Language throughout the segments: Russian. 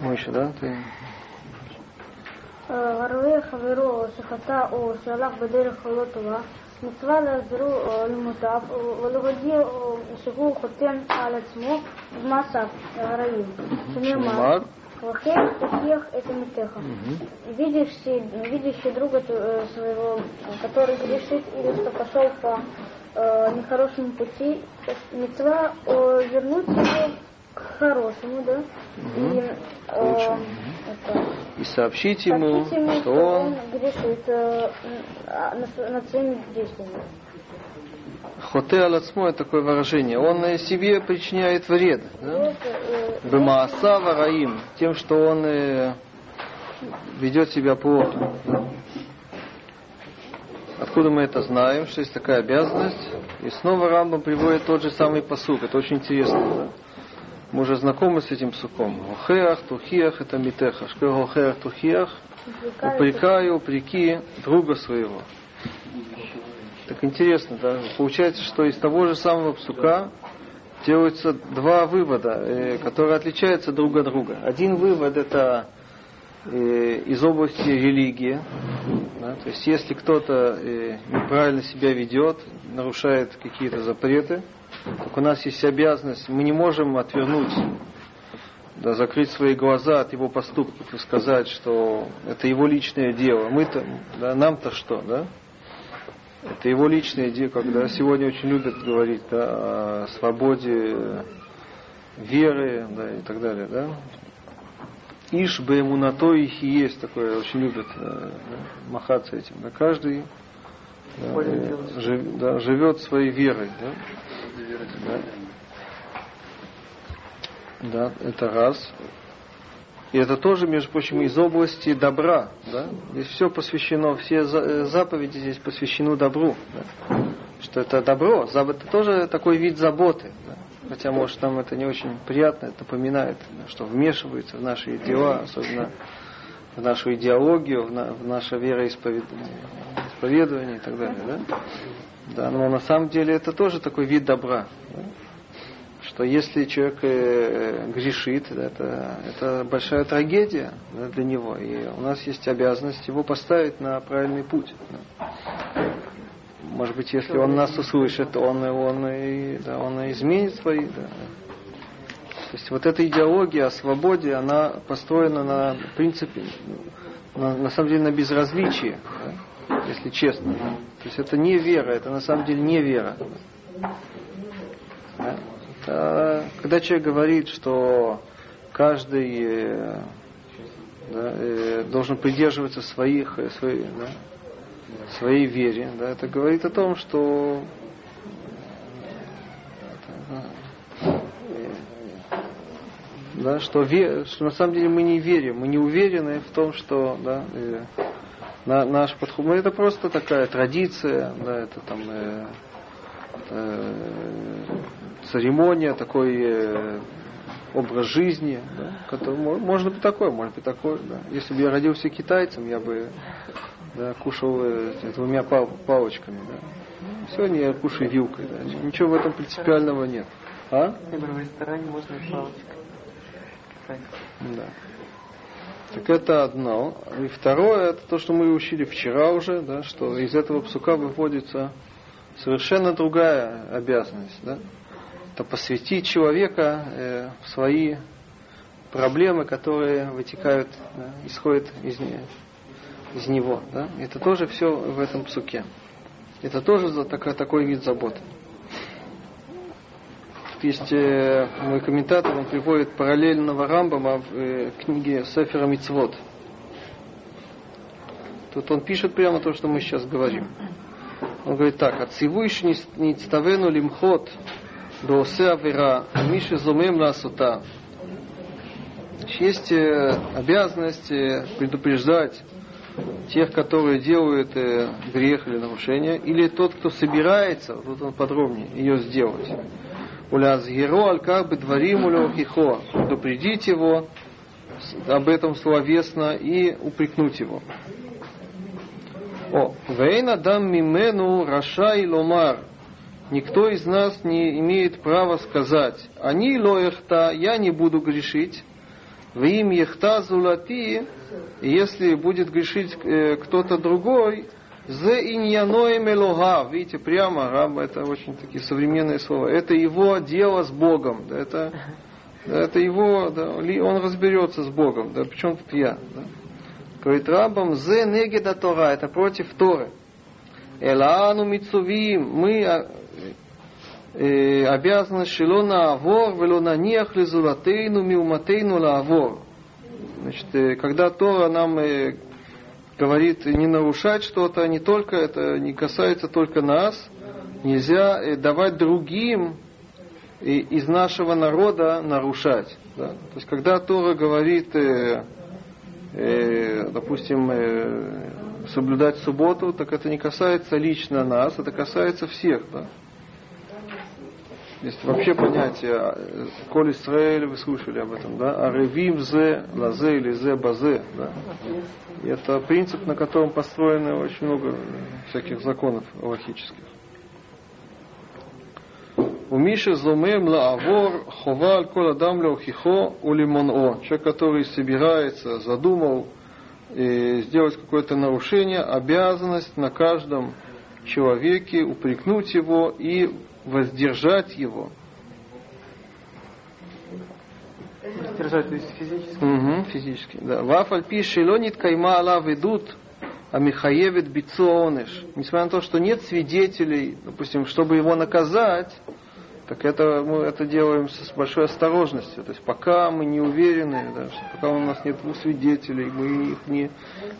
Мойша, да? Ты... הרואה חברו שחטא או שהלך בדרך לא טובה, מצווה לעזרו למוטב ולהודיע שהוא חותם על עצמו במעשיו הרעים, שנאמר, Шумар. Лохех, тахех, это метеха. Видишь, си- видишь друга э, своего, который грешит или что пошел по э, нехорошему пути, мецва вернуть его к хорошему, да? И, э, это, И сообщить ему, сообщить ему, что он грешит э, а, над, над своими действиями. хоте алацмо, это такое выражение. Он э, себе причиняет вред. Да? Э, Бемааса вараим, тем, что он э, ведет себя плохо. Откуда мы это знаем, что есть такая обязанность? И снова Рамбам приводит тот же самый посук. Это очень интересно. Да? Мы уже знакомы с этим псуком. Охеах, тухиах, это митеха. Что охеах, тухиах? Упрекаю, упреки друга своего. Так интересно, да? Получается, что из того же самого псука делаются два вывода, э, которые отличаются друг от друга. Один вывод это э, из области религии. да, то есть если кто-то э, неправильно себя ведет, нарушает какие-то запреты, так у нас есть обязанность, мы не можем отвернуть, да, закрыть свои глаза от его поступков и сказать, что это его личное дело. Мы-то, да, нам-то что, да? Это его личное дело, когда сегодня очень любят говорить да, о свободе веры да, и так далее. Да? Иш бы ему на то их и есть такое, очень любят э, да, махаться этим. Да, каждый жив- да, живет своей верой. Да? Да. Да, это раз. И это тоже, между прочим, из области добра. Да? Здесь все посвящено, все э, заповеди здесь посвящены добру. Да? Что это добро. Это тоже такой вид заботы. Да? Хотя, может, нам это не очень приятно, это напоминает, что вмешивается в наши дела, особенно в нашу идеологию, в, на- в наше вероисповедание исповедование и так далее. Да? Да, но на самом деле это тоже такой вид добра. да. Что если человек э, грешит, это, это большая трагедия да, для него. И у нас есть обязанность его поставить на правильный путь. да. Может быть, если он нас услышит, он, он, и, да, он и изменит свои. Да. То есть вот эта идеология о свободе, она построена на принципе, на, на самом деле на безразличии, да, если честно. То есть это не вера, это на самом деле не вера. Да. Это, когда человек говорит, что каждый э, да, э, должен придерживаться своих, э, своей, да, своей вере, да, это говорит о том, что да, что, ве- что на самом деле мы не верим, мы не уверены в том, что да, э, на, наш подход, ну, это просто такая традиция, да, это там э, э, церемония, такой э, образ жизни, да, который, мо- может быть такой, может быть такой, да. Если бы я родился китайцем, я бы да, кушал э, двумя пал- палочками, да. Сегодня я кушаю вилкой, да. Ничего в этом принципиального нет. А? В ресторане можно палочкой. Да. Так это одно. И второе, это то, что мы учили вчера уже, да, что из этого псука выводится совершенно другая обязанность. Да? Это посвятить человека э, в свои проблемы, которые вытекают, да, исходят из, из него. Да? Это тоже все в этом псуке. Это тоже такой, такой вид заботы. Есть э, мой комментатор, он приводит параллельного Рамбама в э, книге Сефера Мицвод. Тут он пишет прямо то, что мы сейчас говорим. Он говорит так, от всевышний ництавену лимхот досе авера, миши зумем ласута. Есть э, обязанность э, предупреждать тех, которые делают э, грех или нарушение, или тот, кто собирается, вот он подробнее, ее сделать. Улязгеро алькар бедварим улеохихо. Предупредить его об этом словесно и упрекнуть его. О, вейн адам мимену рашай ломар никто из нас не имеет права сказать, они лоехта, я не буду грешить, в им ехта зулати, если будет грешить э, кто-то другой, Зе иньяноем элога. Видите, прямо, раб, это очень такие современные слова. Это его дело с Богом. Да, это, это его, да, он разберется с Богом. Да, причем тут я. Да. Говорит рабам, зе негеда Тора, это против Торы. Элану мицувим, мы а, э, обязаны шилона авор, велона ниях лизулатейну, миуматейну лавор. Значит, э, когда Тора нам э, говорит не нарушать что-то, не только это не касается только нас, нельзя э, давать другим из нашего народа нарушать. Да? То есть когда Тора говорит, э, э, допустим, э, соблюдать субботу, так это не касается лично нас, это касается всех. Да? Есть вообще понятие, э, Коль Исраэль, вы слышали об этом, да? Аревим зе, лазе или зе базе, да? И это принцип, на котором построено очень много всяких законов логических. У Миши зомем лаавор ховал кол адам леохихо улимоно. Человек, который собирается, задумал и сделать какое-то нарушение, обязанность на каждом человеке упрекнуть его и воздержать его. Воздержать, то есть физически? Угу, физически, да. Вафаль пишет, лонит кайма ала ведут, а Михаевит бицуонеш. Несмотря на то, что нет свидетелей, допустим, чтобы его наказать, так это мы это делаем с большой осторожностью. То есть пока мы не уверены, да, что пока у нас нет двух свидетелей, мы их не,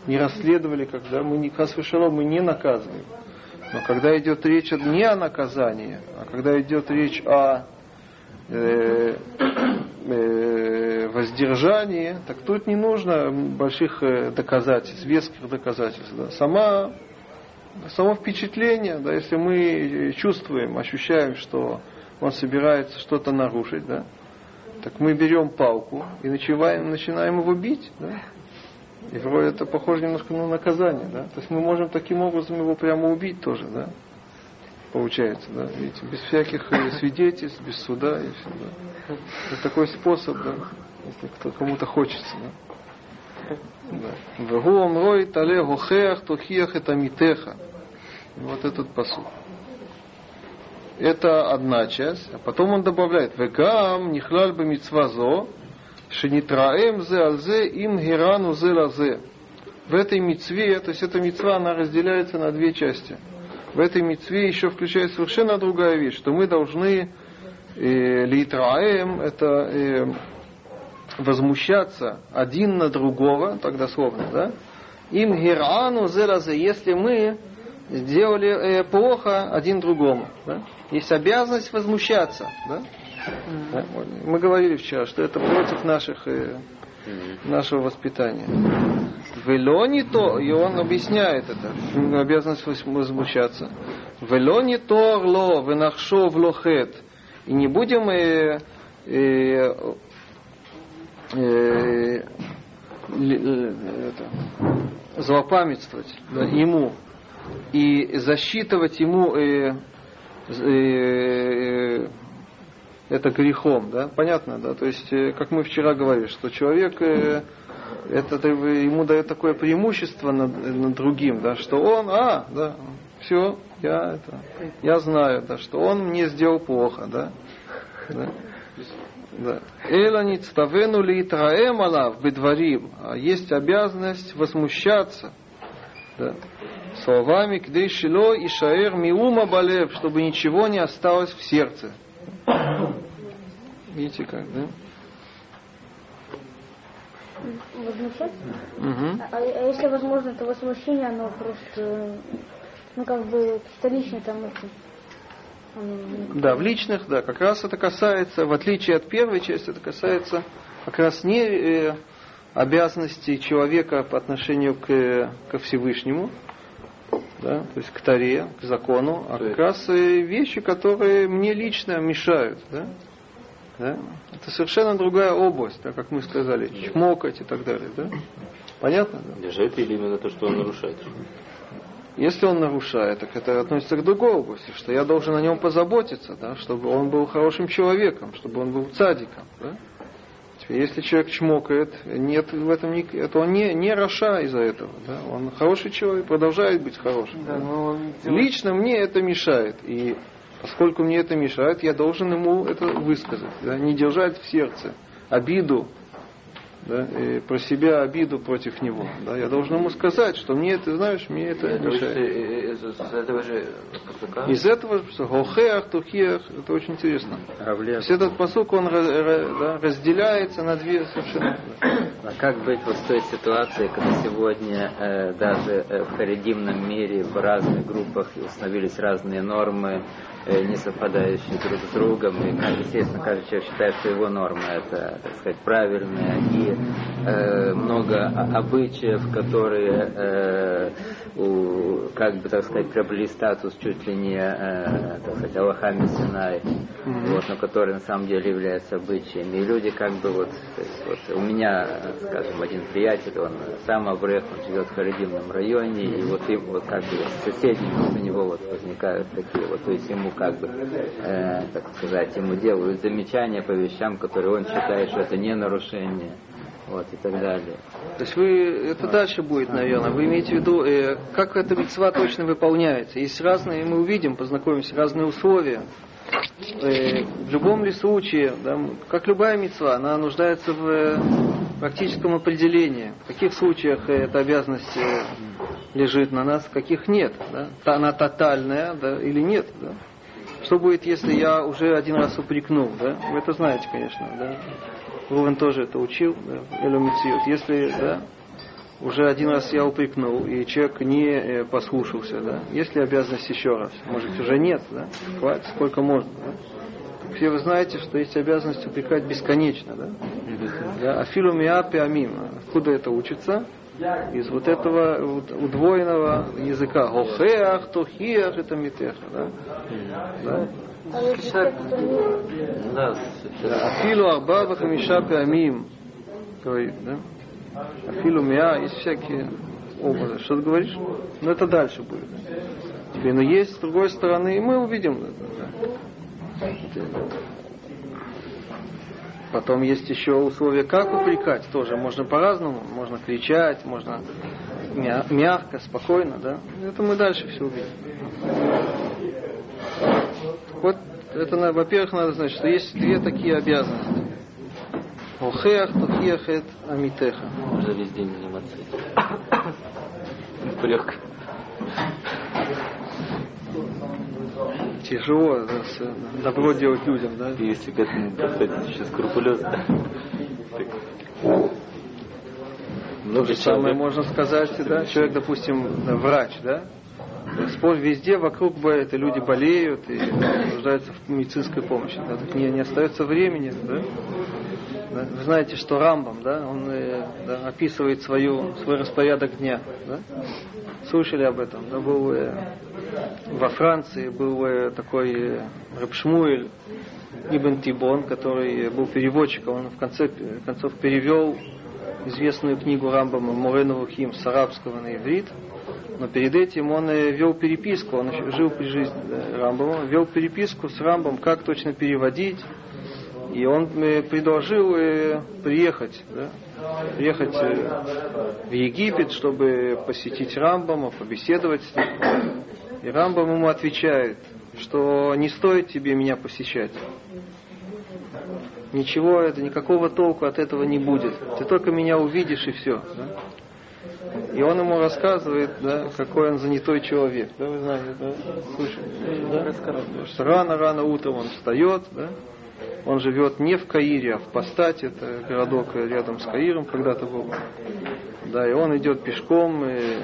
не расследовали, когда мы не мы не наказываем. Но когда идет речь не о наказании, а когда идет речь о э, э, воздержании, так тут не нужно больших э, доказательств, веских доказательств. Да. Сама, само впечатление, да, если мы чувствуем, ощущаем, что он собирается что-то нарушить, да, так мы берем палку и начинаем, начинаем его бить. Да. И вроде это похоже немножко на наказание, да? То есть мы можем таким образом его прямо убить тоже, да? Получается, да? Видите, без всяких э, свидетельств, без суда и все, да? Это такой способ, да? Если кто, кому-то хочется, да? Вегу омрой тале гохеах тохиях это митеха. Вот этот посуд. Это одна часть. А потом он добавляет, вегам нихлаль бы мицвазо, Шенитраем зе алзе им герану зе лазе. В этой мецве, то есть эта мецва, она разделяется на две части. В этой мецве еще включается совершенно другая вещь, что мы должны э, литраем, это э, возмущаться один на другого, тогда дословно, да? Им герану зе лазе, если мы сделали э, плохо один другому. Да? Есть обязанность возмущаться. Да? Мы говорили вчера, что это против наших, э, нашего воспитания. Вело не то, и он объясняет это, обязанность возмущаться. Вело не то орло, венахшо влохет. И не будем э, э, э, это, злопамятствовать да, ему и засчитывать ему э, э, это грехом, да, понятно, да, то есть, э, как мы вчера говорили, что человек, э, это ему дает такое преимущество над, над другим, да, что он, а, да, все, я это, я знаю, да, что он мне сделал плохо, да, да. Эла ництавену ли траэм алав бедварим. А есть обязанность возмущаться да, словами кдей и шаэр миума балев, чтобы ничего не осталось в сердце. Видите как, да? Возмущаться? Угу. А, а если возможно, то возмущение, оно просто, ну как бы, столичное там это. Да, в личных, да, как раз это касается, в отличие от первой части, это касается как раз не э, обязанностей человека по отношению к, ко Всевышнему, да, то есть к Таре, к закону, а как раз и вещи, которые мне лично мешают. Да? Да? Это совершенно другая область, так как мы сказали, чмокать и так далее. Да? Понятно? Да? Держать или именно то, что он нарушает? Если он нарушает, так это относится к другой области, что я должен о нем позаботиться, да, чтобы он был хорошим человеком, чтобы он был цадиком. Да? Если человек чмокает, нет в этом ни, это он не, не Раша из-за этого. Да? Он хороший человек, продолжает быть хорошим. Да, но Лично мне это мешает. И поскольку мне это мешает, я должен ему это высказать. Да? Не держать в сердце обиду, да, и про себя обиду против него. Да, я должен ему сказать, что мне это, знаешь, мне это это мешает. Из, из этого же посука? Из этого Тухеах, это очень интересно. То есть этот посук, он да, разделяется на две совершенно. А как быть вот в той ситуации, когда сегодня э, даже э, в харидимном мире в разных группах установились разные нормы, Э, не совпадающие друг с другом, и, естественно, каждый человек считает, что его норма это, так сказать, правильная, и э, много обычаев, которые, э, у, как бы, так сказать, приобрели статус чуть ли не, э, так сказать, Аллахами Синай, mm-hmm. вот, но которые на самом деле являются обычаями. И люди как бы вот, есть, вот у меня, скажем, один приятель, он сам Аврех, он живет в Харидимном районе, и вот, и, вот как бы соседними у него вот возникают такие вот, то есть ему как бы, э, так сказать, ему делают замечания по вещам, которые он считает, что это не нарушение. Вот, и так далее. То есть вы, это дальше будет, наверное, вы имеете в виду, э, как эта мецва точно выполняется. Есть разные, мы увидим, познакомимся, разные условия. Э, в любом ли случае, да, как любая мецва, она нуждается в э, практическом определении. В каких случаях эта обязанность э, лежит на нас, в каких нет. Да? Она тотальная да, или нет. Да? Что будет, если я уже один раз упрекнул, да? Вы это знаете, конечно, да? Рувен тоже это учил, да? Если, да, уже один раз я упрекнул, и человек не э, послушался, да? Есть ли обязанность еще раз? Может, уже нет, да? Хватит, сколько можно, да? Все вы знаете, что есть обязанность упрекать бесконечно, да? да? Афилу миапи амим. Откуда это учится? Из вот этого удвоенного языка. Гохеах, тохиах, это митеха. Да? Да? Афилу арба вахамиша пиамим. Говорит, да? Афилу миа, есть всякие образы. Что ты говоришь? Ну это дальше будет. Теперь, но есть с другой стороны, и мы увидим. Да. Потом есть еще условия, как упрекать, тоже можно по-разному, можно кричать, можно мягко, спокойно, да. Это мы дальше все увидим. Вот это, во-первых, надо знать, что есть две такие обязанности. Охеах, тохиахет, амитеха. Можно весь день заниматься. Тяжело добро делать людям, да? Если к этому еще скрупулезно. То же самое можно сказать, да, человек, допустим, врач, да, везде вокруг это люди болеют и нуждаются в медицинской помощи. Да, так не, не остается времени. Да? Вы знаете, что Рамбам, да, он э, да, описывает свою, свой распорядок дня. Да? Слышали об этом? Да, был э, во Франции был э, такой Рабшмуэль Ибн Тибон, который был переводчиком, он в конце концов перевел известную книгу Рамбама Муренову Хим с арабского на иврит, но перед этим он вел переписку, он жил при жизни Рамбама, вел переписку с Рамбом, как точно переводить, и он предложил приехать, да, приехать в Египет, чтобы посетить Рамбама, побеседовать с ним. И Рамбам ему отвечает, что не стоит тебе меня посещать. Ничего, это никакого толку от этого не будет. Ты только меня увидишь и все. Да? И он ему рассказывает, да, какой он занятой человек. Да, вы знаете, да? Слышали? Да? Рано-рано утром он встает, да? Он живет не в Каире, а в Пастате, это городок рядом с Каиром когда-то был. Да, и он идет пешком и, и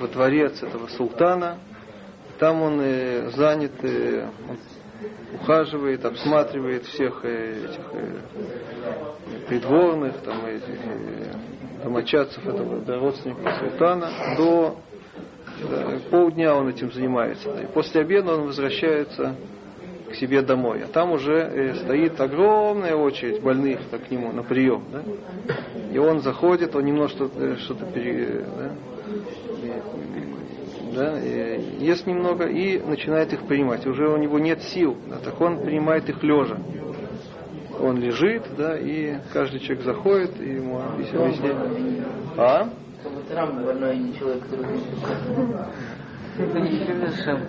во дворец этого султана, там он э, занят, э, ухаживает, обсматривает всех э, этих э, придворных, там, этих, э, домочадцев этого до родственников султана, до да, полдня он этим занимается. И после обеда он возвращается себе домой. А там уже э, стоит огромная очередь больных к нему на прием. Да? И он заходит, он немножко э, что-то пере, да, да, и ест немного и начинает их принимать. Уже у него нет сил, да, так он принимает их лежа. Он лежит, да, и каждый человек заходит, и ему объясняет. А?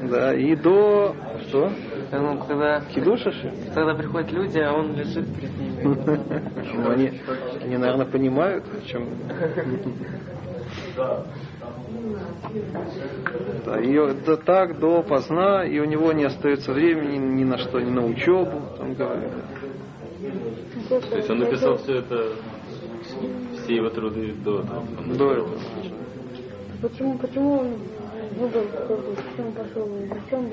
Да, и до... Что? Ну, когда, Кидушаши? когда приходят люди, а он лежит перед ними. Ну, они, они, наверное, понимают, о чем... Да, и до, так до поздна, и у него не остается времени ни на что, ни на учебу, там говорят. То есть он написал все это, все его труды до этого. До этого. Почему, почему он выбрал такой путь? Почему пошел? В чем?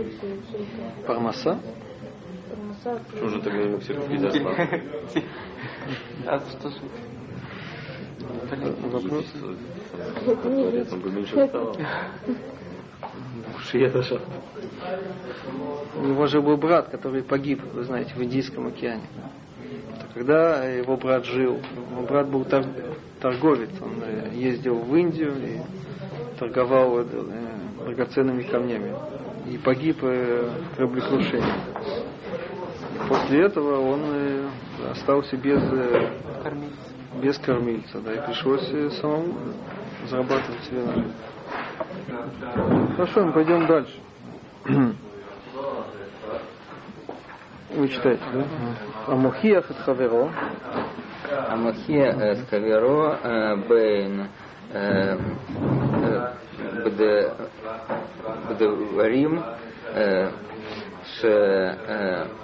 Пармаса? Тормоза? Почему же тогда зарплату? А что ж? Вопрос? Это не вид. Он бы меньше вставал. Уж я дошел. У него же был брат, который погиб, вы знаете, в Индийском океане. Когда его брат жил, его брат был тор- торговец, он э, ездил в Индию и торговал э, драгоценными камнями и погиб э, в кораблекрушении. После этого он э, остался без э, кормильца. без кормильца, да, и пришлось самому зарабатывать себе на жизнь. Хорошо, мы пойдем дальше. Вы читаете, да? Амухия Хатхаверо. Амухия Хатхаверо Бейн. חברו אה, בין אה, אה, בד- בדברים אה,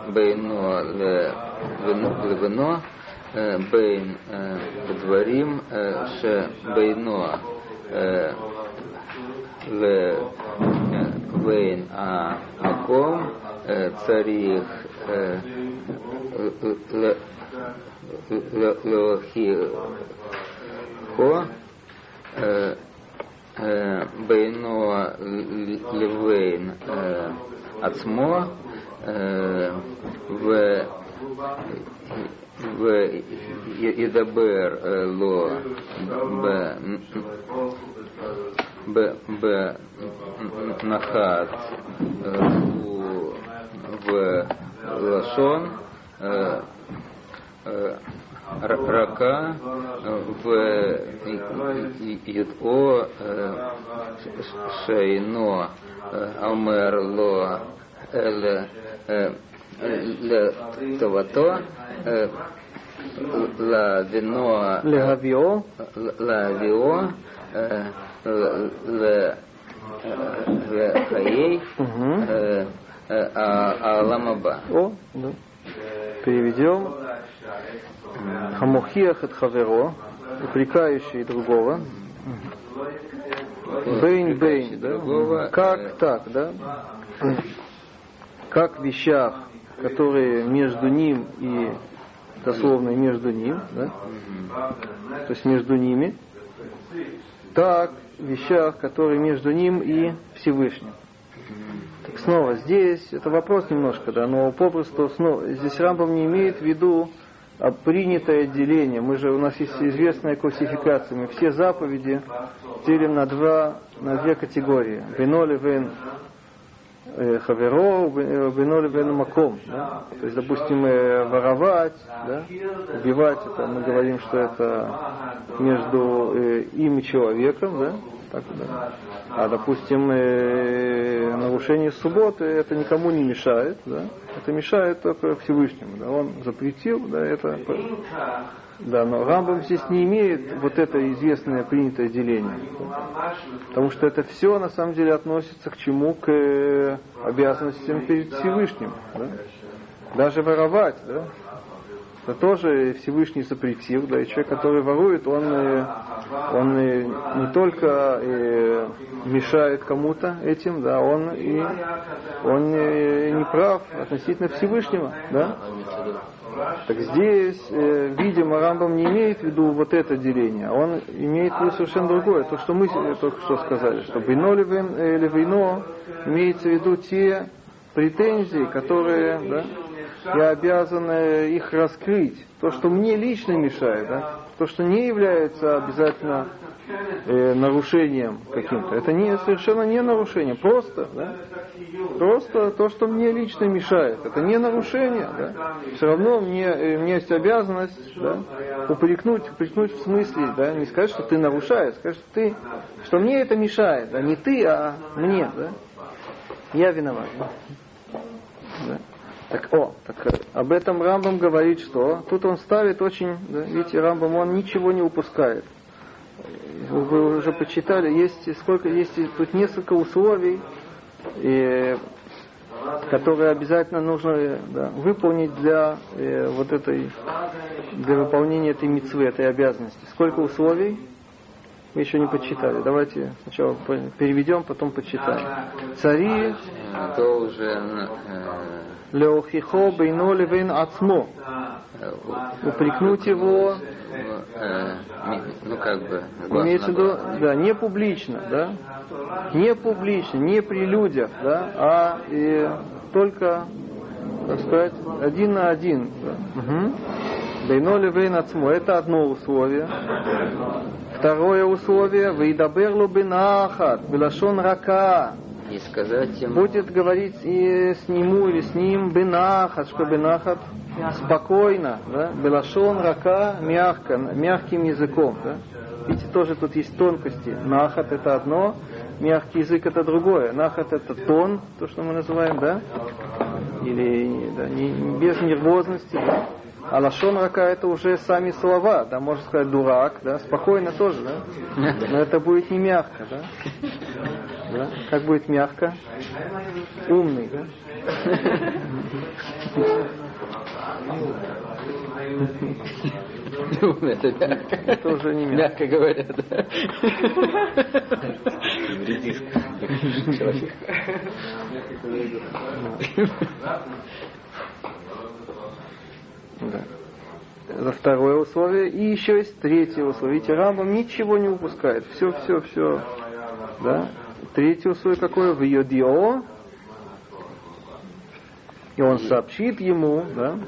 שבינו לבינו- לבינו, אה, בין אה, בדברים אה, שבינו אה, לבין המקום אה, צריך אה, ל- ל- להוכיחו Бейно Левейн Ацмо в в Идабер Ло Б Б Б Нахат в Лашон рака э, в Йо э, Шейно э, Амерло Эль Товато Ла Вино Легавио Лавио А Аламаба. О, да. Переведем. Хамухиях от Хаверо, упрекающий другого. Бейн бейн, да? Э, Как так, да? Как в вещах, которые между ним и дословно между ним, да? То есть между ними. Так в вещах, которые между ним и Всевышним. Так снова, здесь это вопрос немножко, да, но попросту снова, здесь Рамбам не имеет в виду принятое деление. Мы же, у нас есть известная классификация. Мы все заповеди делим на два, на две категории. Беноли вен э, хаверо, бе- беноли вен маком. Да? То есть, допустим, э, воровать, да? убивать, это мы говорим, что это между э, им и человеком, да? Так, да. А, допустим, э, нарушение субботы, это никому не мешает, да? Это мешает только Всевышнему, да? Он запретил, да, это... Да, но Рамбам здесь не имеет вот это известное принятое деление. Потому что это все на самом деле относится к чему? К э, обязанностям перед Всевышним. Да? Даже воровать, да? Это тоже Всевышний запретил, да, и человек, который ворует, он, э, он э, не только э, мешает кому-то этим, да, он и он не прав относительно Всевышнего, да. Так здесь, видимо, Рамбам не имеет в виду вот это деление, а он имеет в виду совершенно другое. То, что мы только что сказали, что э, или вино имеется в виду те претензии, которые, да, я обязан э, их раскрыть. То, что мне лично мешает, да, то, что не является обязательно э, нарушением каким-то. Это не, совершенно не нарушение, просто, да? просто то, что мне лично мешает. Это не нарушение, да? Все равно мне, э, у меня есть обязанность да? упрекнуть, упрекнуть в смысле, да? не сказать, что ты нарушаешь, сказать, что, ты, что мне это мешает, да? не ты, а мне, да? я виноват. Да? Так, о, так э, об этом Рамбам говорит, что тут он ставит очень, да, видите, Рамбам, он ничего не упускает. Вы уже почитали, есть сколько, есть тут несколько условий, и, которые обязательно нужно э, да, выполнить для э, вот этой, для выполнения этой мецвы, этой обязанности. Сколько условий? Мы еще не почитали. Давайте сначала переведем, потом почитаем. Цари должен Леохихо бейно левен ацмо. Упрекнуть его, ну как бы, имеется в виду, да, не публично, да, не публично, не при людях, да, а и только, так сказать, один на один. Да. Угу. Бейно левен ацмо, это одно условие. Второе условие, выйдаберлу бинахат, белашон рака, и сказать ему... Будет говорить и с нему или с ним бенахат, что бенахат спокойно, да? Белашон, рака, мягко, мягким языком, да? Видите, тоже тут есть тонкости. Нахат это одно, мягкий язык это другое. Нахат это тон, то, что мы называем, да? Или да, не, без нервозности, да? А лашон рака это уже сами слова, да, можно сказать дурак, да, спокойно тоже, да, но это будет не мягко, да. да? Как будет мягко? Умный, да? Умный, это мягко. Это уже не Мягко мягко. говорят, да. Человек. Да. За второе условие. И еще есть третье условие. Видите, Рамбам ничего не упускает. Все, все, все. Да? Третье условие какое? В Йодио. И он сообщит ему, да,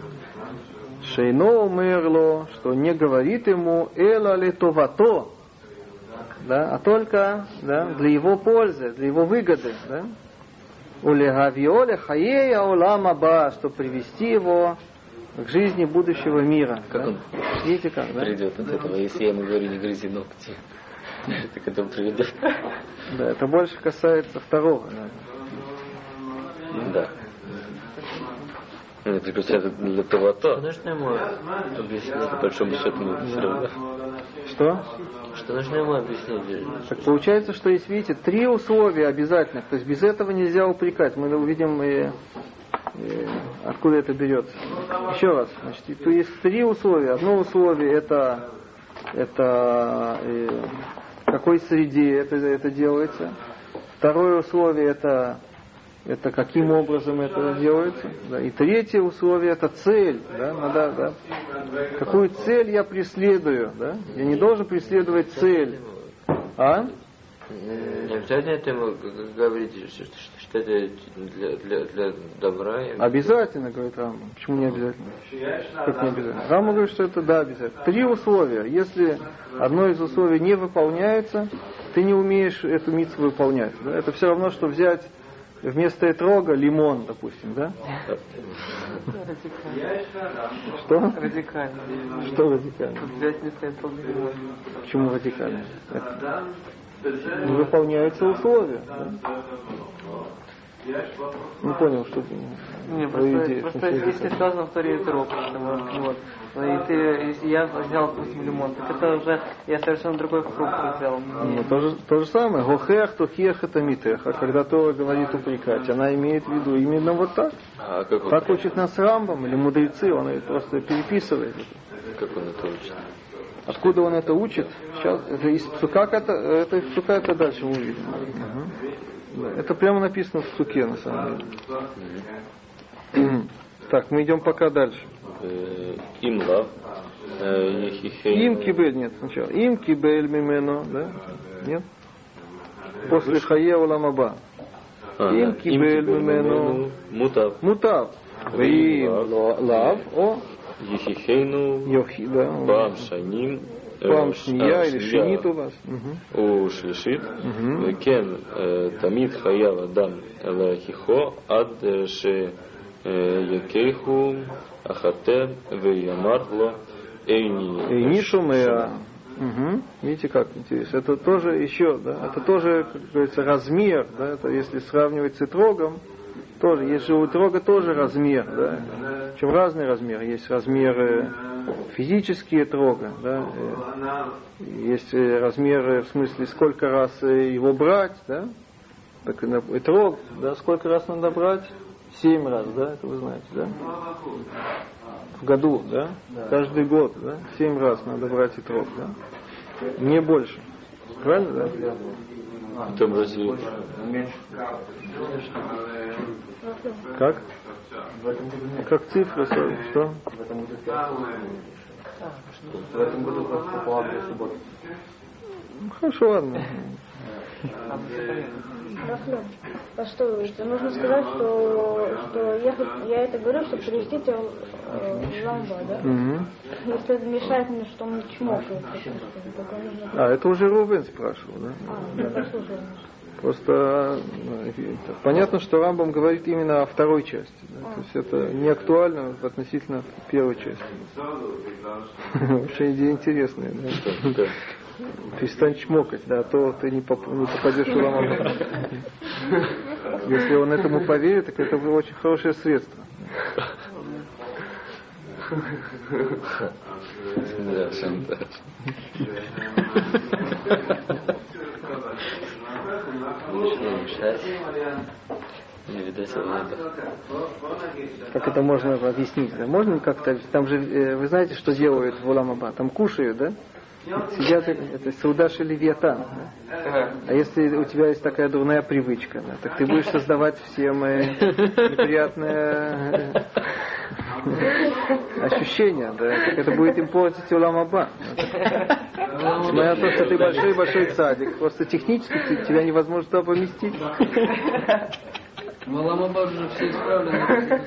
Шейно умерло, что не говорит ему Эла летовато, да, а только да, для его пользы, для его выгоды. Да? Улегавиоле хаея улама ба, чтобы привести его к жизни будущего мира. Как да? он Видите как, да? придет от этого, если я ему говорю, не грызи ногти? Так это он приведет. Да, это больше касается второго. Да. Да. Ну, Это получается для того-то. нужно ему объяснить? По большому счету, мы все равно. Что? Что нужно ему объяснить? Так получается, что есть, видите, три условия обязательных. То есть без этого нельзя упрекать. Мы увидим, и откуда это берется. Еще раз. Значит, то есть три условия. Одно условие это, это э, в какой среде это, это делается. Второе условие это, это каким образом это делается. Да. И третье условие это цель. Да. Надо, да. Какую цель я преследую. Да. Я не должен преследовать цель. А? Не обязательно это ему г- г- говорить, это для, для, для добра. Обязательно, говорит Рама. Почему не обязательно? Как не обязательно? Рама говорит, что это да, обязательно. Три условия. Если одно из условий не выполняется, ты не умеешь эту митцву выполнять. да? Это все равно, что взять вместо этрога лимон, допустим, да? Что? Радикально. Что радикально? Взять вместо этого лимон. Почему радикально? Это не выполняются условия. Да? Не понял, что ты... Не, просто, идею, просто если сказано в Торе вот, и ты, если я взял, допустим, лимон, так это уже я совершенно другой фрукт взял. Ну, то, же, то же самое. Гохех, тухех, это митех. А когда Тора говорит упрекать, она имеет в виду именно вот так. А как он, Так учит нас Рамбам или мудрецы, он это просто переписывает. это. как он это учит? Откуда он это учит? Сейчас, это из Псука, это, это из Псука, это дальше мы увидим. Да, это прямо написано в Псуке, на самом деле. Так, мы идем пока дальше. Э, Им лав. э. Им кибель, нет, сначала. Им кибель мимено, да? Нет? После хае уламаба. А, им да. кибель мимену. Мутав. Мутав. Вим лав. О, Ехихейну Йохи, да. Пам Шаним э, Пам шния а, или шния шинит у вас. Мгм. הוא שלישית, Мгм. וכן אה, תמיד חייב אדם להכיחו עד אה, שיכיחו החטא ויאמר לו איני И нишу мы, Мгм. Видите, как интересно. Это тоже еще, да, это тоже, как говорится, размер, да, это если сравнивать с итрогом, тоже, есть же у итрога тоже размер, да, причем разный размер. Есть размеры физические итрога, да, э, есть э, размеры в смысле сколько раз э, его брать, да, так и на- итрог, да, сколько раз надо брать? Семь раз, да, это вы знаете, да? В году, да? Каждый год, да? Семь раз надо брать итрог, да? Не больше. Правильно, да? Потом разве Как? Как цифры, что? Ну, Хорошо, ладно. А что, нужно сказать, что, что я, я это говорю, чтобы привести тебя э, в ламба, да? Мгм. Если это мешает мне, что он нужно... А, это уже Рубен спрашивал, да? А, я послушала. Просто э, понятно, что Рамбам говорит именно о второй части. да, То есть это не актуально относительно первой части. Вообще идея интересная. Да? Перестань чмокать, да, а то ты не, поп- не попадешь в Рамбам. Если он этому поверит, так это очень хорошее средство. Да, шантаж. Лучше мешать. Не видать Влада. Как это можно объяснить? Да? Можно как-то, там же, э, вы знаете, что делают в Уламаба? Там кушают, да? Сидят, это Саудаш и Левиатан. да? А если у тебя есть такая дурная привычка, да, так ты будешь создавать всем э, неприятное э, ощущение, да, так это будет им портить Уламаба. Несмотря на то, что ты большой-большой цадик, просто технически тебя невозможно туда поместить. Маламабар же все исправлены.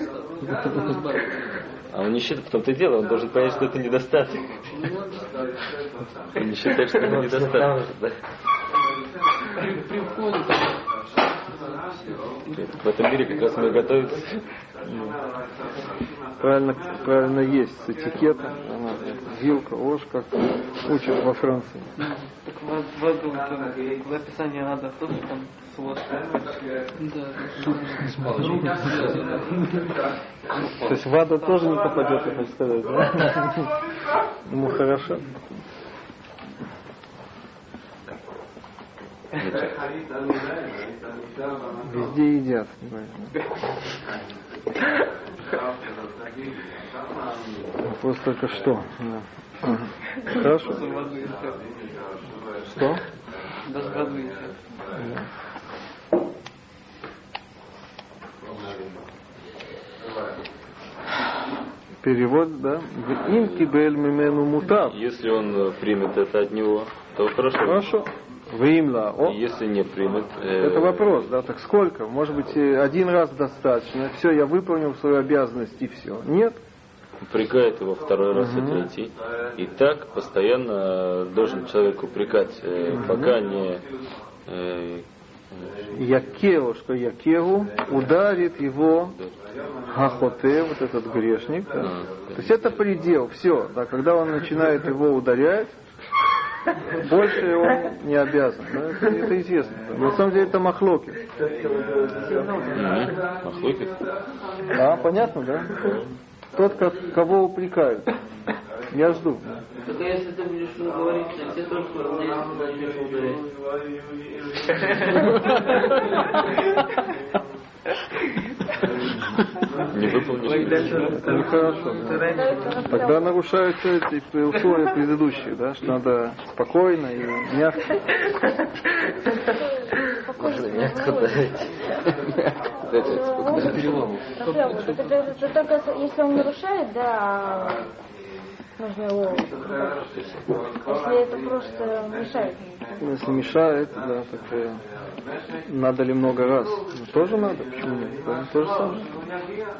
А он не считает, в том-то и дело, он должен понять, что это недостаток. Он не считает, что это недостаток. В этом мире как раз мы готовимся. Правильно, правильно есть с этикетом. Вилка, ложка, учат во Франции. В, в, там, в описании надо тоже там с ложкой. То есть в ада тоже не попадет, я хочу сказать, да? Ему хорошо. Везде едят. Вопрос только что. Да. Хорошо. Что? Перевод, да? В им кибель мимену мутав. Если он э, примет это от него, то хорошо. Хорошо. Вимла. О, Если не примет, э, Это вопрос, да, так сколько? Может быть, э, один раз достаточно, все, я выполнил свою обязанность и все. Нет? Упрекает его второй раз и третий. И так постоянно должен человек упрекать, э, пока не э, Якеу, что Якеу ударит его Хахоте, вот этот грешник. да. То есть это предел, все. Да, когда он начинает его ударять, больше он не обязан. да, это, это известно. На самом деле это махлоки. мгм, махлокит. Да, понятно, да? Тот, как, кого упрекают. Я жду. Только если ты будешь говорить, то все начнешь ударять. Не выполнишь. Нехорошо. да. Тогда нарушаются эти условия предыдущие, да, что надо спокойно и мягко. Можно мягко дать. Вот это, это только если он нарушает, да, нужно его... Если это просто мешает. Если мешает, да, так э, надо ли много раз? Ну, тоже надо, почему нет? Да, то же самое.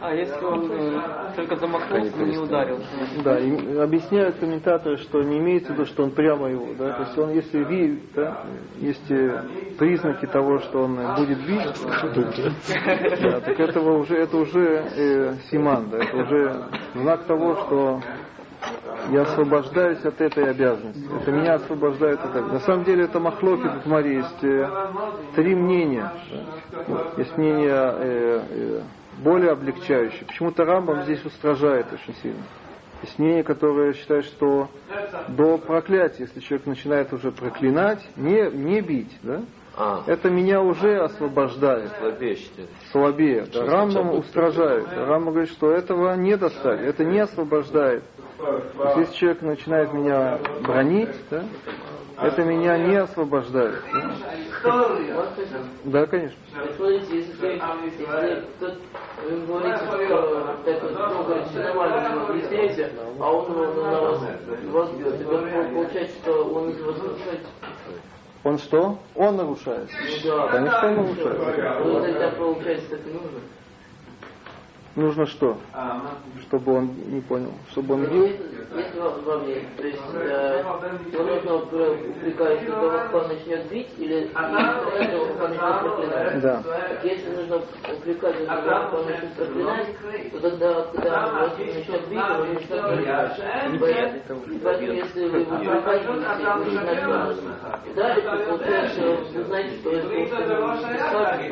А если он э, только замахнулся, но не ударил? Да, и объясняют комментаторы, что не имеется в виду, что он прямо его, да, то есть он, если видит, да, есть э, признаки того, что он будет бить, да, так этого уже, это уже э, симан, да, это уже знак того, что я освобождаюсь от этой обязанности. Это меня освобождает от этого. На самом деле это махлоки в море есть э, три мнения. Есть мнение э, э, более облегчающее. Почему-то Рамбам здесь устражает очень сильно. Есть мнение, которое считает, что до проклятия, если человек начинает уже проклинать, не, не бить, да, А, это меня уже освобождает. слабее считается. Слабее. Да, Рамбам устражает. Рамбам говорит, что этого не достать, это не освобождает. То есть, если человек начинает меня бронить, да, это меня не освобождает. Да, да конечно. Смотрите, если, если кто вы говорите, что так вот, ну, говорит, все нормально, вы объясняете, а он на, на вас, вас бьет, получается, что он из вас. Он что? Он нарушает. Ну да. Конечно, он нарушает. Ну тогда получается так и нужно. Нужно что? Чтобы он не понял. Чтобы он бил? Есть, есть во, во мне, то есть э, его нужно упр- упрекать, как он начнет бить, или этого, он начнет проклинать. Да. Так если нужно упрекать, как он начнет проклинать, то тогда, когда он начнет бить, он начнет. И поэтому, если вы его упрекаете, вы начинаете вас ударить, то получается, вы знаете, что это скажет,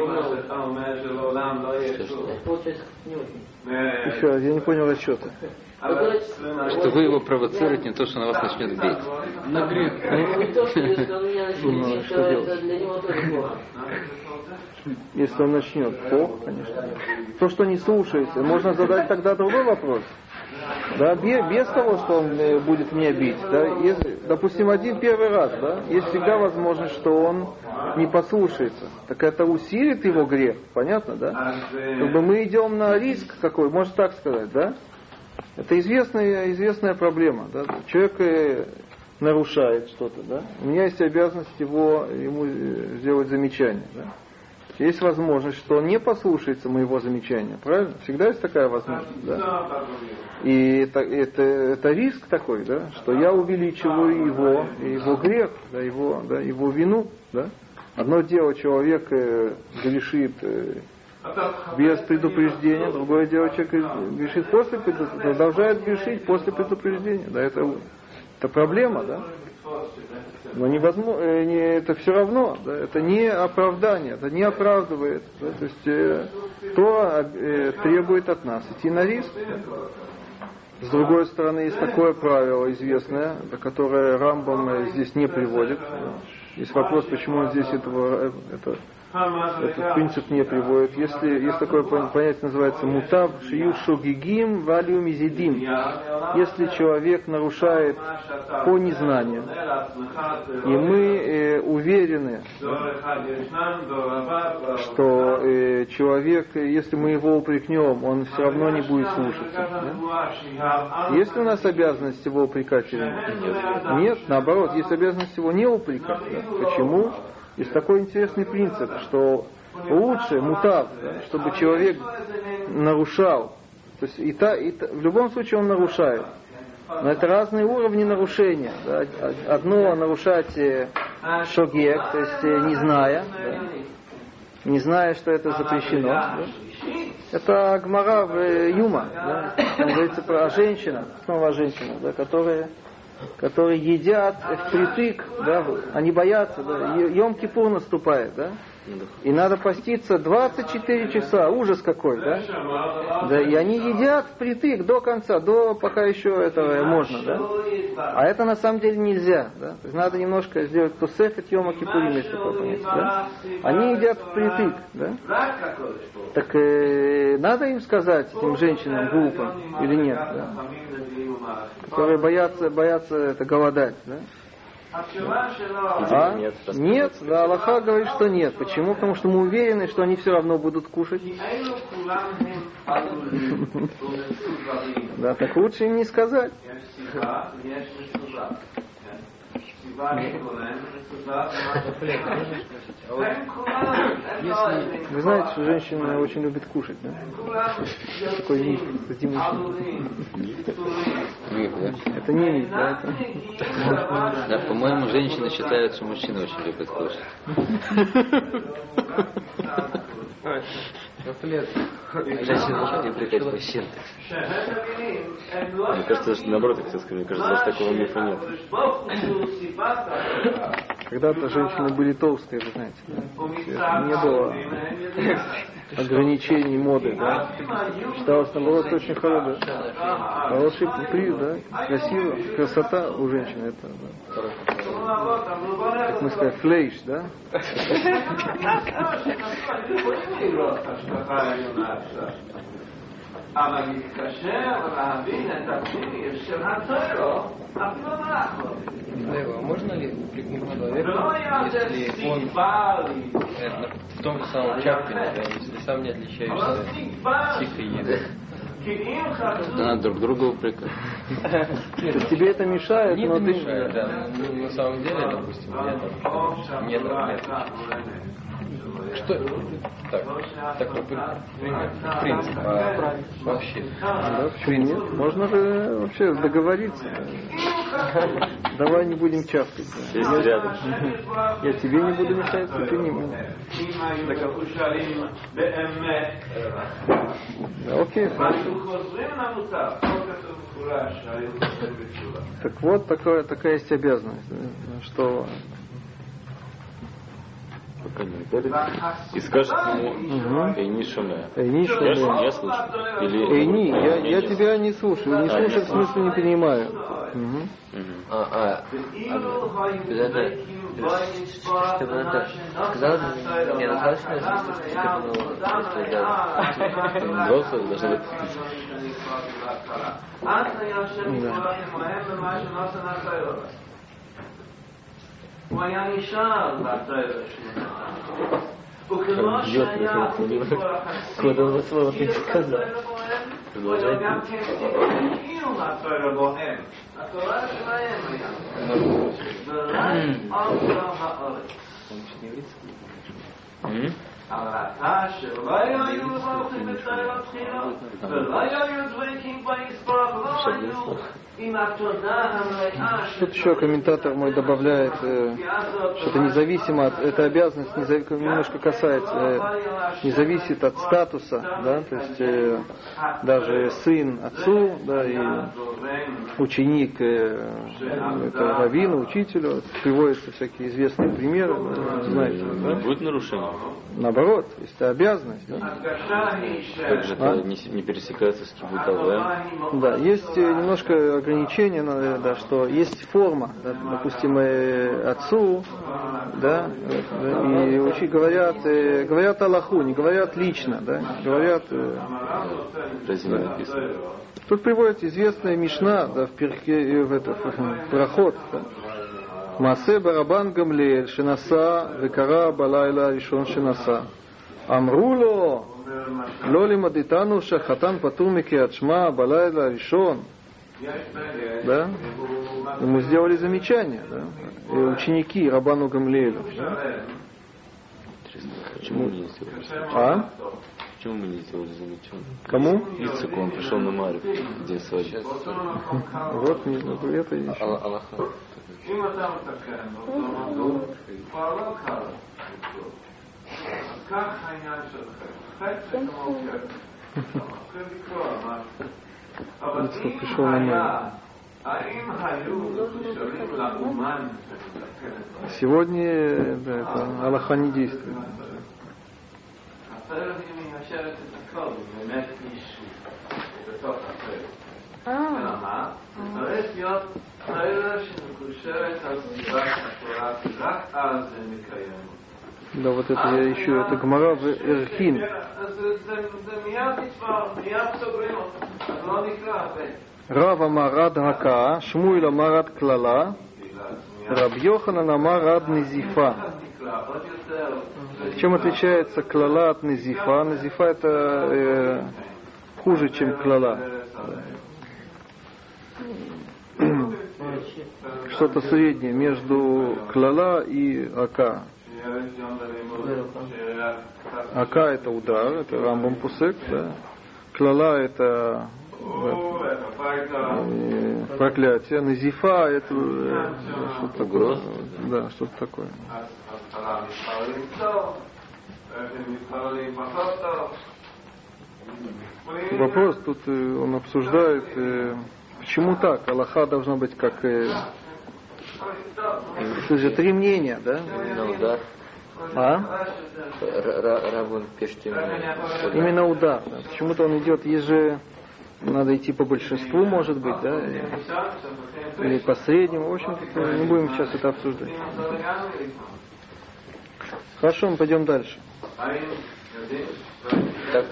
это получается не очень. Еще раз, я не понял говорите, Что вы его провоцируете не то, что на вас начнет бить. Ну, не то, что начнет Ну, делать? Если он начнет, плохо, конечно. То, что не слушается, можно задать тогда другой вопрос. Да, без, без того, что он э, будет меня бить. Да, если, допустим, один первый раз, да, есть всегда возможность, что он не послушается. Так это усилит его грех, понятно, да? Как бы мы идем на риск какой, можно так сказать, да? Это известная, известная проблема. Да? Человек э, нарушает что-то, да? У меня есть обязанность его, ему э, сделать замечание, да? Есть возможность, что он не послушается моего замечания, правильно? Всегда есть такая возможность, да? И это, это, это риск такой, да, что я увеличиваю его, его грех, да, его, да, его вину, да. Одно дело человек э, грешит э, без предупреждения, другое дело человек грешит после предупреждения, продолжает грешить после предупреждения, да, это, это проблема, да. Но невозможно, э, это все равно, да, это не оправдание, это не оправдывает. Да, то есть э, то э, требует от нас идти на риск. С другой стороны, есть такое правило известное, которое Рамбам э, здесь не приводит. Есть вопрос, почему он здесь этого, э, это, этот принцип не приводит. Если есть такое пон- понятие, называется мутав шию шогигим валю мизидим. Если человек нарушает по незнанию, и мы э, уверены, что э, человек, если мы его упрекнем, он все равно не будет слушаться. да? Есть ли у нас обязанность его упрекать или нет? Нет, наоборот, есть обязанность его не упрекать. да. Почему? Есть такой интересный принцип, что лучше мутав, чтобы человек нарушал. То есть и та, и та- в любом случае он нарушает. Но это разные уровни нарушения. да. Одно нарушать э, шогек, то есть э, не зная, да. не зная, что это запрещено. да. Это Гмара в э, Юма. Да. Там говорится про женщина, снова о женщинах, да, которые, которые едят впритык, да, они боятся, да, Йом-Кипур наступает, да, и надо поститься 24 часа, ужас какой, да? Да, и они едят впритык до конца, до пока еще этого можно, да? А это на самом деле нельзя, да? То есть надо немножко сделать тусефет йома кипурим, есть такое понятие, да? Они едят впритык, да? Так э, надо им сказать, этим женщинам глупым, или нет, да? Которые боятся, боятся это голодать, да? А? нет, Нет, да, Аллаха говорит, что нет. Почему? Потому что мы уверены, что они все равно будут кушать. Да, так лучше им не сказать. Вы знаете, что женщина очень любит кушать, да? Такой миф, кстати? Это не миф, да? Это... Да, по-моему, женщины считают, что мужчины очень любят кушать. Женщины очень любят мужчин. Мне кажется, что наоборот, я хотел сказать, мне кажется, даже такого мифа нет. Когда-то женщины были толстые, вы знаете. Да? Не было ограничений моды, да. Считалось, наоборот, очень хорошо, да. Хороший приз, да. Красиво. Красота у женщины, это, да. Как мы сказали, флейш, да. אבל להתקשר ולהבין את הפנימי של הטרו, אפילו אנחנו. Дева, можно ли упрекнуть человека, ולא היה זה если он סיבה לי, э, в том же самом чапкине, да, если сам не אבל отличаешься סיבה тихой едой? כי אם חצו Да надо друг друга упрекать. Тебе это мешает, Мне но это ты... мешает, да. Ну, на самом деле, допустим, я там нет, нет. что? Так, такой пример. Принцип. А, вообще. Да, почему нет? Можно же вообще договориться. Давай не будем чавкать. Я, рядом. я тебе не буду мешать, ты не мне. Окей, Так вот, такое, такая есть обязанность, что пока не обедали, и скажет ему угу. Эйни Шуме. Эйни Шуме. Я, я слушаю. Или, Эйни, я, я, тебя не слушаю. Не слушаю, не в смысле не понимаю. А, а, а, это, Да. הוא היה נשאר בעשרת השמונה. וכמו שהיה כל החסידות, הוא היה גם כן כאילו מהתואר הבוהם. התורה שלהם היה. ורק עוד לא הארץ. М? אבל אתה שלא היו מברכים בתואר הבחירות, ולא היו דבקים ביסבורך, לא היו עם התודה המלאה של Тут еще комментатор мой добавляет, э, что это независимо от, эта обязанность незави- немножко касается, э, не зависит от статуса, да, то есть э, даже сын отцу, да, и ученик э, это раввину, учителю, приводятся всякие известные примеры, да, знаете, Не да? будет нарушений. наоборот, наоборот, есть это обязанность. Да? Как же это а? не, не пересекается с кибутовым? Да, есть э, немножко ограничения, да, что есть форма, да, допустим, э, отцу, да, и очень говорят, э, говорят Аллаху, не говорят лично, да, говорят... Тут приводит известная Мишна да, в, перке, в, этот проход, да, מעשה ברבן גמליאל שנסע וקרא בלילה הראשון שנסע. אמרו לו, לא לימדתנו שהחתן פטור מקריאת שמע בלילה הראשון. Да? Ему сделали замечание, да? И ученики Рабану Гамлиэлю. Да? Почему мы не сделали? А? Почему мы не сделали замечание? Кому? Ицеку, он пришел на Марию в день свадьбы. Вот, не знаю, это еще. Аллаха. Ицек пришел на Марию. Сегодня э, да, это Аллаха не действует. הסרט היא מיישרת את הכל, הוא באמת אישי בתוך הסרט. אה, אלא מה? צריך להיות סרט שמקושרת על סביבת התורה, כי רק אז זה מקיים. Да, вот это я ищу, это Гмара в Эрхин. אז זה- זה- זה מיד נצבר, מיד סוגרים אותו. אז לא נקרא הרבה. Рав אמר עד הקאה, שמואל אמר עד קללה, בגלל Раб Йоханан אמר עד низифа. Чем отличается клала от назифа? Назифа это э, хуже, чем клала. Что-то среднее между клала и ака. Ака это удар, это рамбом пусек, да. Клала это э, проклятие, назифа это э, что-то такое. Да, что-то такое. Вопрос тут э, он обсуждает, э, почему так? Аллаха должна быть как... Э, же три мнения, да? На удар. А? Рабун пишет именно. Именно удар. да. Почему-то он идет еже... Надо идти по большинству, может быть, да? Или, или по среднему. В общем, не будем сейчас это обсуждать. Хорошо, мы пойдем дальше. Так,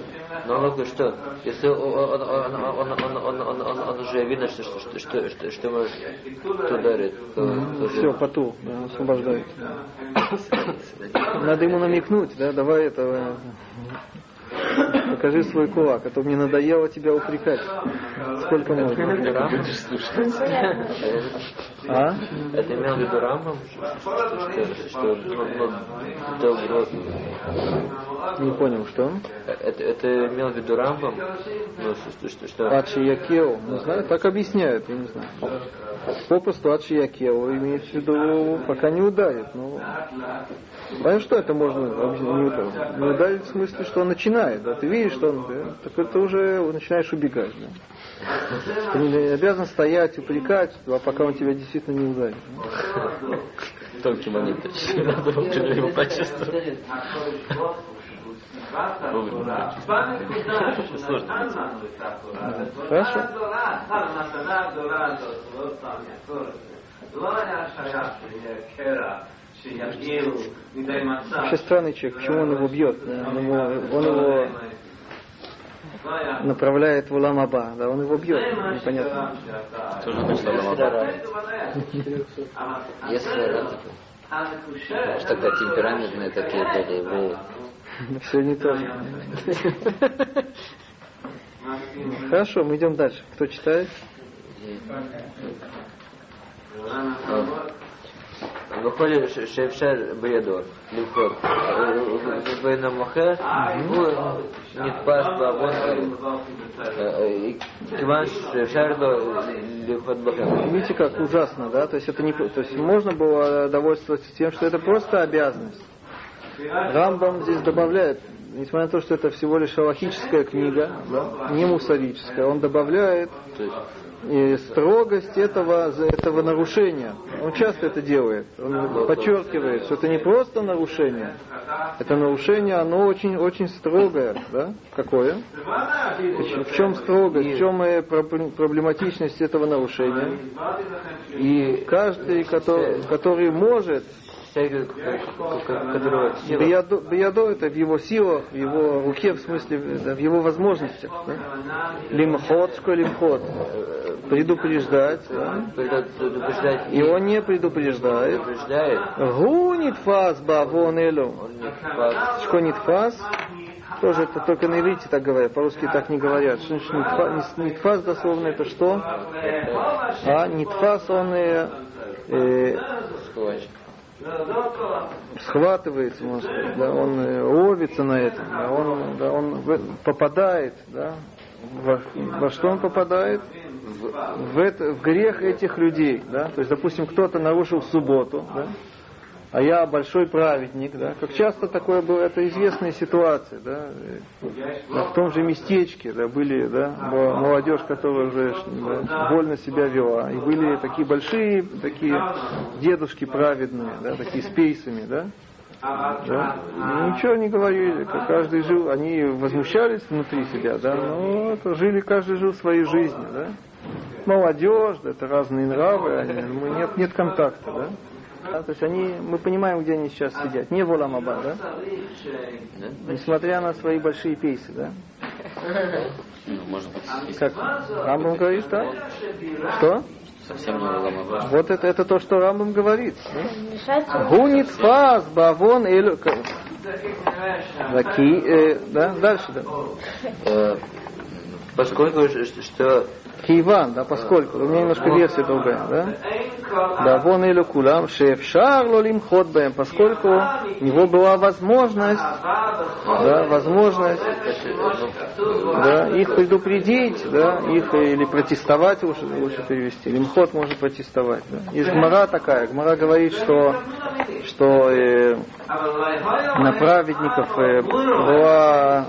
ну ладно, что? Если он, он, он, он, он, он, он, он, он уже видно, что, что, что, что, что может ударит, то, то же- Все, поту, да, освобождает. Надо ему намекнуть, да, давай это... Покажи свой кулак, а то мне надоело тебя упрекать. Сколько можно? А? Это имел в виду Рамбам. Не понял, что? Это, это имел в виду Рамбам, ну, что, что, что, Ачи Якео, не знаю, так объясняют, я не знаю. Попросту Ачи Якео имеется в виду, пока не ударит. Ну, понимаешь, что это можно объяснить? не ударить? Не ударить в смысле, что он начинает, да? Ты видишь, что он, да? так это уже начинаешь убегать, да? Ты не обязан стоять, упрекать, а пока он тебя действительно не ударит. Тонкий момент. Надо его почувствовать. Хорошо. Вообще странный человек, почему он его бьет? Он его, он его направляет в Уламаба, да, он его бьет, непонятно. Тоже значит, Ламаба. если что тогда темпераментные такие были евреи. Все не то. Хорошо, мы идем дальше. Кто читает? выходит шефшер бредор, лихот. Бейна мохер, нитпас бавон, киван шефшер лихот бахер. Видите, как ужасно, да? То есть это не, то есть можно было довольствоваться тем, что это просто обязанность. Рамбам здесь добавляет, несмотря на то, что это всего лишь аллахическая книга, да, не мусорическая, он добавляет и строгость этого, этого нарушения. Он часто это делает. Он подчеркивает, что это не просто нарушение. Это нарушение, оно очень, очень строгое. Да? Какое? В чем строгость, в чем проб- проблематичность этого нарушения? И каждый, который, который может Всякий, которого сила. Биядо, биядо это в его силах, в его руке, в смысле, в его возможностях. Да? Лимхот, что лимхот? Э, Предупреждать. да? предупреждать И он не предупреждает. Гунит фас бавон элю. факт. Что нитфас? Тоже это только на иврите так говорят, по-русски так не говорят. Что значит? Нитфас дословно это что? А нитфас он э, э, Можно сказать, да, он э, ловится на этом, да, он, да, он попадает, да, во, во что он попадает? В, в, это, в грех этих людей, да, то есть, допустим, кто-то нарушил субботу, да, а я большой праведник, да, как часто такое было, это известная ситуация, да, да, в том же местечке, да, были, да, молодежь, которая уже да, вольно себя вела, и были такие большие, такие дедушки праведные, да, такие с пейсами, да, да? Ничего не говорили, каждый жил, они возмущались внутри себя, да, но это жили, каждый жил своей жизнью, да. Молодежь, да, это разные нравы, они, нет, нет контакта, да. Да, то есть они, мы понимаем, где они сейчас сидят, не в Уламаба, да, несмотря на свои большие пейсы, да. Ну, может быть, Как Рамбам говорит, да? Что? совсем не Ламаба. Вот это, это то, что Рамбам говорит. Гунит фас бавон элю... Лаки, э, да, дальше, да. Э, Поскольку ш- что Киеван, да, поскольку, у меня немножко версия другая, да? Да, вон или кулам, шефшар лолим ход поскольку у него была возможность, да, возможность, да, их предупредить, да, их или протестовать, лучше, лучше перевести. Лимхот может протестовать. Да. Есть гмара такая, гмара говорит, что, что э, на праведников э, была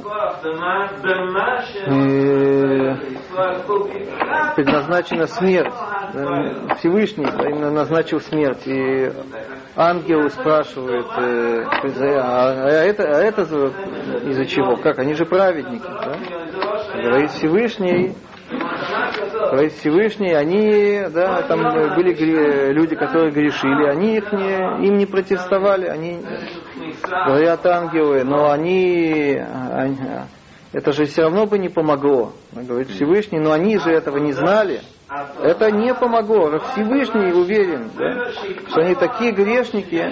э, предназначена смерть. Да, Всевышний именно назначил смерть. И ангел спрашивает, э, а, а это, а это за- из-за чего? Как? Они же праведники. Да? Говорит Всевышний, говорит Всевышний, они, да, там были гре- люди, которые грешили, они их не, им не протестовали, они, говорят ангелы, но они, они- это же все равно бы не помогло, говорит Всевышний, но они же этого не знали. Это не помогло. Всевышний уверен, да, что они такие грешники,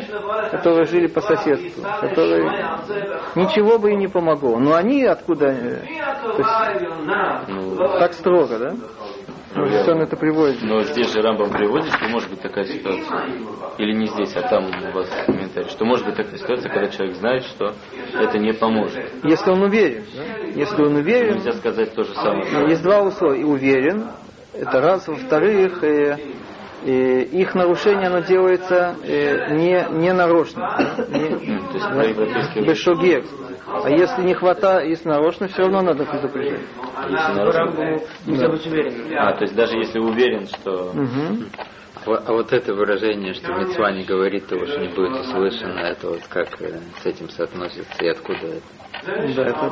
которые жили по соседству, которые ничего бы им не помогло. Но они откуда? э, То есть, так строго, да? Может, он это приводит. Но здесь же Рамбам приводит, что может быть такая ситуация. Или не здесь, а там у вас комментарий. Что может быть такая ситуация, когда человек знает, что это не поможет. Если он уверен, да? если он уверен, Нельзя сказать то же Ну, самое. Есть два условия. И уверен, это раз. Во-вторых, э, э, их нарушение, оно делается э, не, не нарочно. да, не- То есть по-европейски Бешогек. А если не хватает, если нарочно, все равно надо предупреждать. если нарушено. Нельзя быть уверенным. А, то есть даже если уверен, что... Мгм. А вот- А вот это выражение, что Мецва не говорит того, что не будет услышано, это вот как э, с этим соотносится и откуда это? Да, это...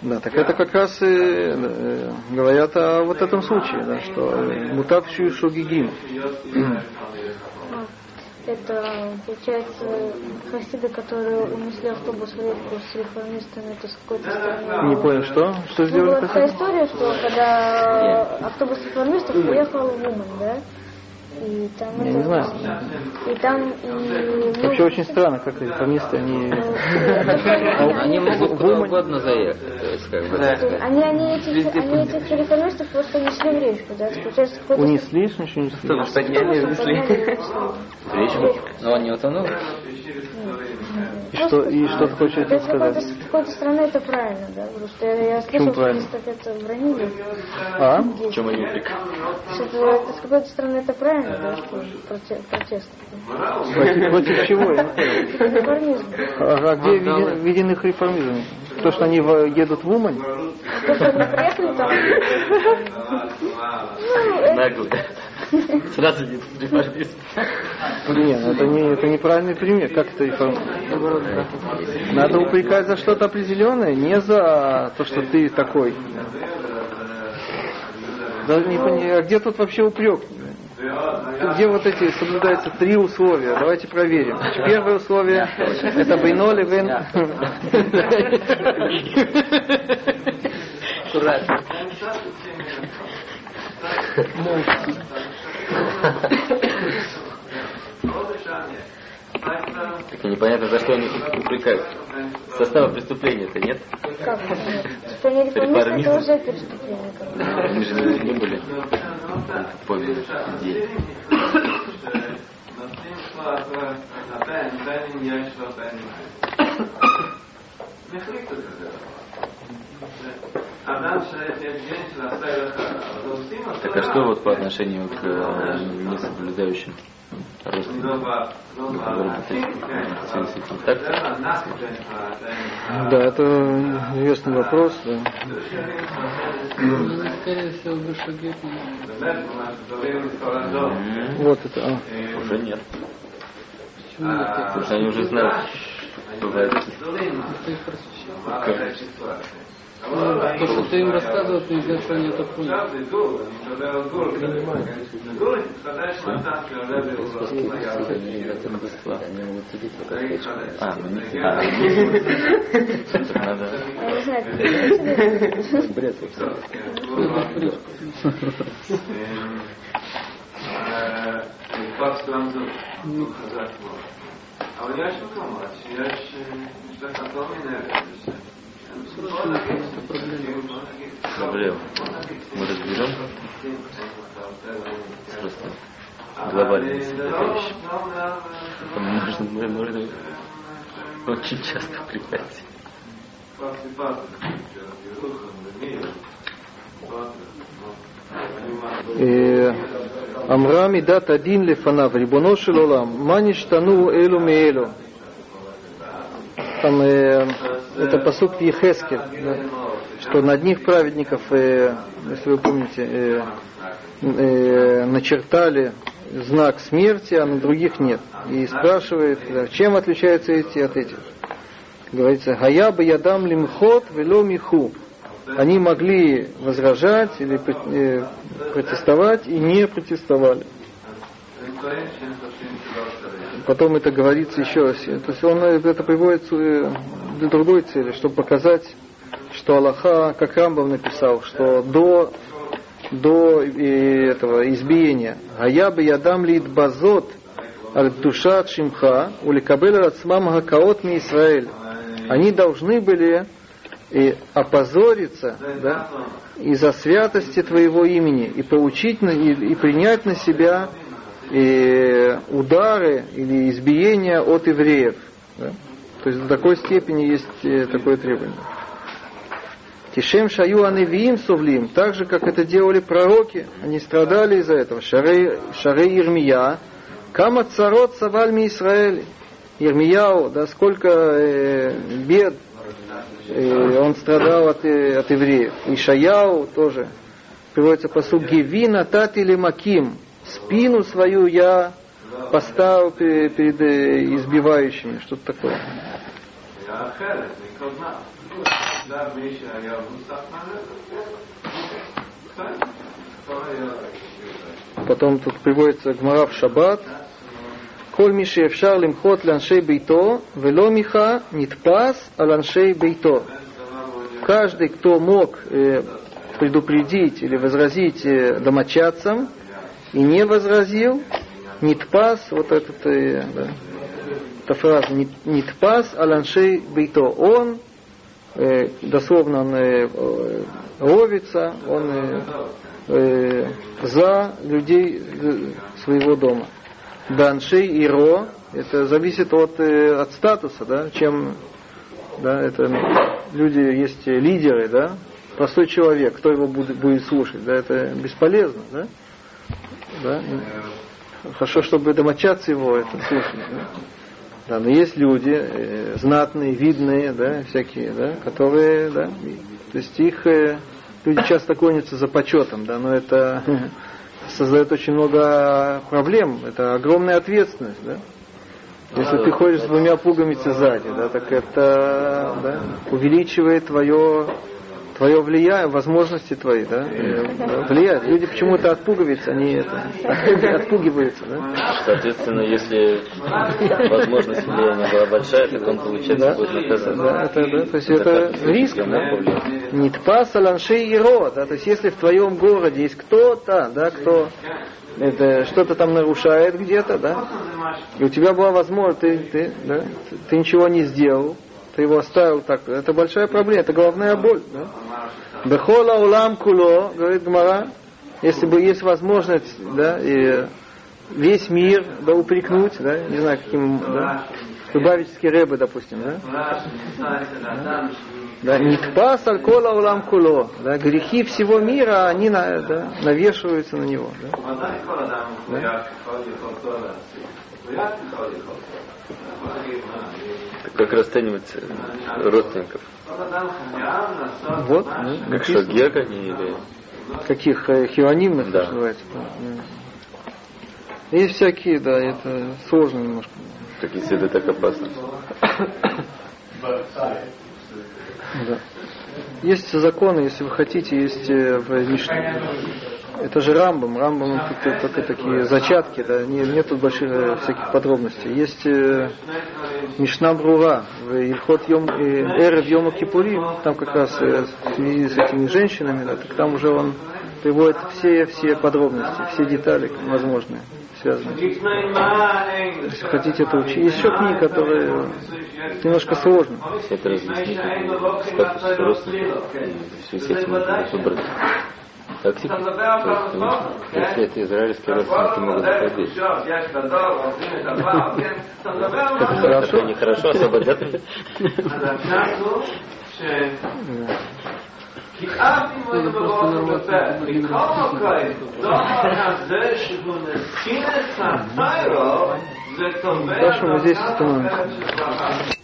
Да, так это как раз и, э, говорят о вот этом случае, да, что мутавшую шугигим. Это, получается, хасиды, которые унесли автобус в реку с реформистами, это с какой-то стороны. Не понял, что? Что Ну, сделали? была такая история, что когда автобус реформистов приехал в Умань, да? И там Я не знаю. И там и... ну, Вообще очень странно, как реформисты, они... Они могут куда угодно заехать. Они, они, этих, они этих реформистов просто несли в речку, да? Унесли, что ничего не унесли? Подняли, унесли. Речь? Но он не утонул. И что, и что ты хочешь Это этим с какой-то, сказать? с какой-то стороны это правильно, да? Потому что я, я слышал, что здесь так это бронили. А? В чем они с какой-то стороны это правильно, протест. Против, чего? Реформизм. А, а где виден их реформизм? То, что они едут в Умань? То, что они приехали там... Ну, это- Наглые. Сразу не реформист. Нет, это, не, это неправильный пример. Как это реформизм? Надо упрекать за что-то определенное, не за то, что ты такой. Даже не пони- а где тут вообще упрек? Где вот эти соблюдаются три условия? Давайте проверим. Первое условие это бейноли вен. Так и непонятно, за что они упрекают. Состава преступления-то нет? Как? Нет. Что они реформисты, это уже преступление. бы. Они же не были по идее. Так а что вот по отношению к э, несоблюдающим родственникам? Да, это известный вопрос. да. Бешагет Вот это. а. Уже нет. Потому что они уже знают, что бывает. Как- ну, то, что ты им рассказывал, ты из этого не это понял. А, ну не ты. Бред. Как странно, ну, хазар А вот я еще помочь, я еще что-то потом не наверное. Проблема. Мы разберем. Просто глобальные вещи. Можно, мы- можно очень часто припять. אה, אמרה מידת הדין לפניו, ריבונו של עולם, מה נשתנו אלו מאלו? Это посук Ехескель, да, что на одних праведников, э, если вы помните, э, э, начертали знак смерти, а на других нет. И спрашивает, да, чем отличаются эти от этих. Говорится, «Гая бы ядам лимхот вело миху». Они могли возражать или э, протестовать и не протестовали. Потом это говорится еще раз. То есть он э, это приводится э, для другой цели, чтобы показать, что Аллаха, как Рамбов написал, что до, до э, этого избиения «Гая бы ядам лит базот аль душа шимха уликабель рацмам гакаот ми Исраэль». Они должны были и опозориться да, из-за святости твоего имени и получить и, и принять на себя и удары или избиения от евреев. да. То есть до такой степени есть э, такое требование. Тишем шаю аневиим сувлим, так же, как это делали пророки, они страдали из-за этого. Шары, шары Ирмия, кама царот савальми Израиль. Ирмияу, да, сколько э, бед э, он страдал от, э, от евреев. Ишаяу тоже. Приводится посуд Гевина тати или маким спину свою я поставил перед э, избивающими, что-то такое. Потом тут приводится Гмара в Шаббат. Коль миши эфшар лимхот ланшей бейто, вело миха нитпас аланшей бейто. Каждый, кто мог э, предупредить или возразить э, домочадцам, и не возразил, нитпас, вот этот, э, да, эта фраза, «Нит- нитпас аланшей бейто. Он, э, дословно он э, э, ловится, он э, э, за людей своего дома. Даншей и ро, это зависит от, от статуса, да, чем да, это люди есть лидеры, да, простой человек, кто его будет, будет слушать, да, это бесполезно, да, да, хорошо, чтобы домочадцы его это слушали, да. Да, но есть люди э, знатные, видные, да, всякие, да, которые, да, то есть их э, люди часто гонятся за почетом, да, но это создает очень много проблем, это огромная ответственность, да. Если ты ходишь с двумя пуговицами сзади, да, так это да, увеличивает твое твое влияние, возможности твои, да, э, да, влияет. Люди почему-то от пуговиц, они это, отпугиваются, да. Соответственно, если возможность влияния была большая, так он, получается, Да, будет наказан. да, это, да, то есть это как риск, да. Нитпас аланшей иро, да, то есть если в твоем городе есть кто-то, да, кто это, что-то там нарушает где-то, да, и у тебя была возможность, ты, ты, да, ты ничего не сделал, ты его оставил так, это большая проблема, это головная боль. Да? Бехола улам куло, говорит Гмара, если бы есть возможность, да, и весь мир, да, упрекнуть, да, не знаю, каким, да, Любавический Рэбе, допустим, да? Да, Нитпас Алькола Улам Куло. Да, грехи всего мира, они на, да, навешиваются на него. Да? Да? Как расценивать э, родственников? Вот. Ну, как что, гера или... Каких? Э, Хионимных, да. называется? Есть всякие, да, это сложно немножко. Так если это так опасно. Да. Есть законы, если вы хотите, есть э, в Мишне. Это же Рамбам. Рамбам тут только такие зачатки, да, не, нет тут больших э, всяких подробностей. Есть э, Мишна Брура Ильхот Йом, э, Эрев Йома Кипури, там как раз э, в связи с этими женщинами, да, так там уже он приводит все, все подробности, все детали возможные, связанные. Если хотите это учить. Есть еще книги, которые немножко сложно. Это разъяснить статус родственников. В связи с этим выбрать как секрет? Если это израильские родственники могут заходить. Как хорошо, нехорошо, особо да? Хорошо, ну, мы здесь остановимся.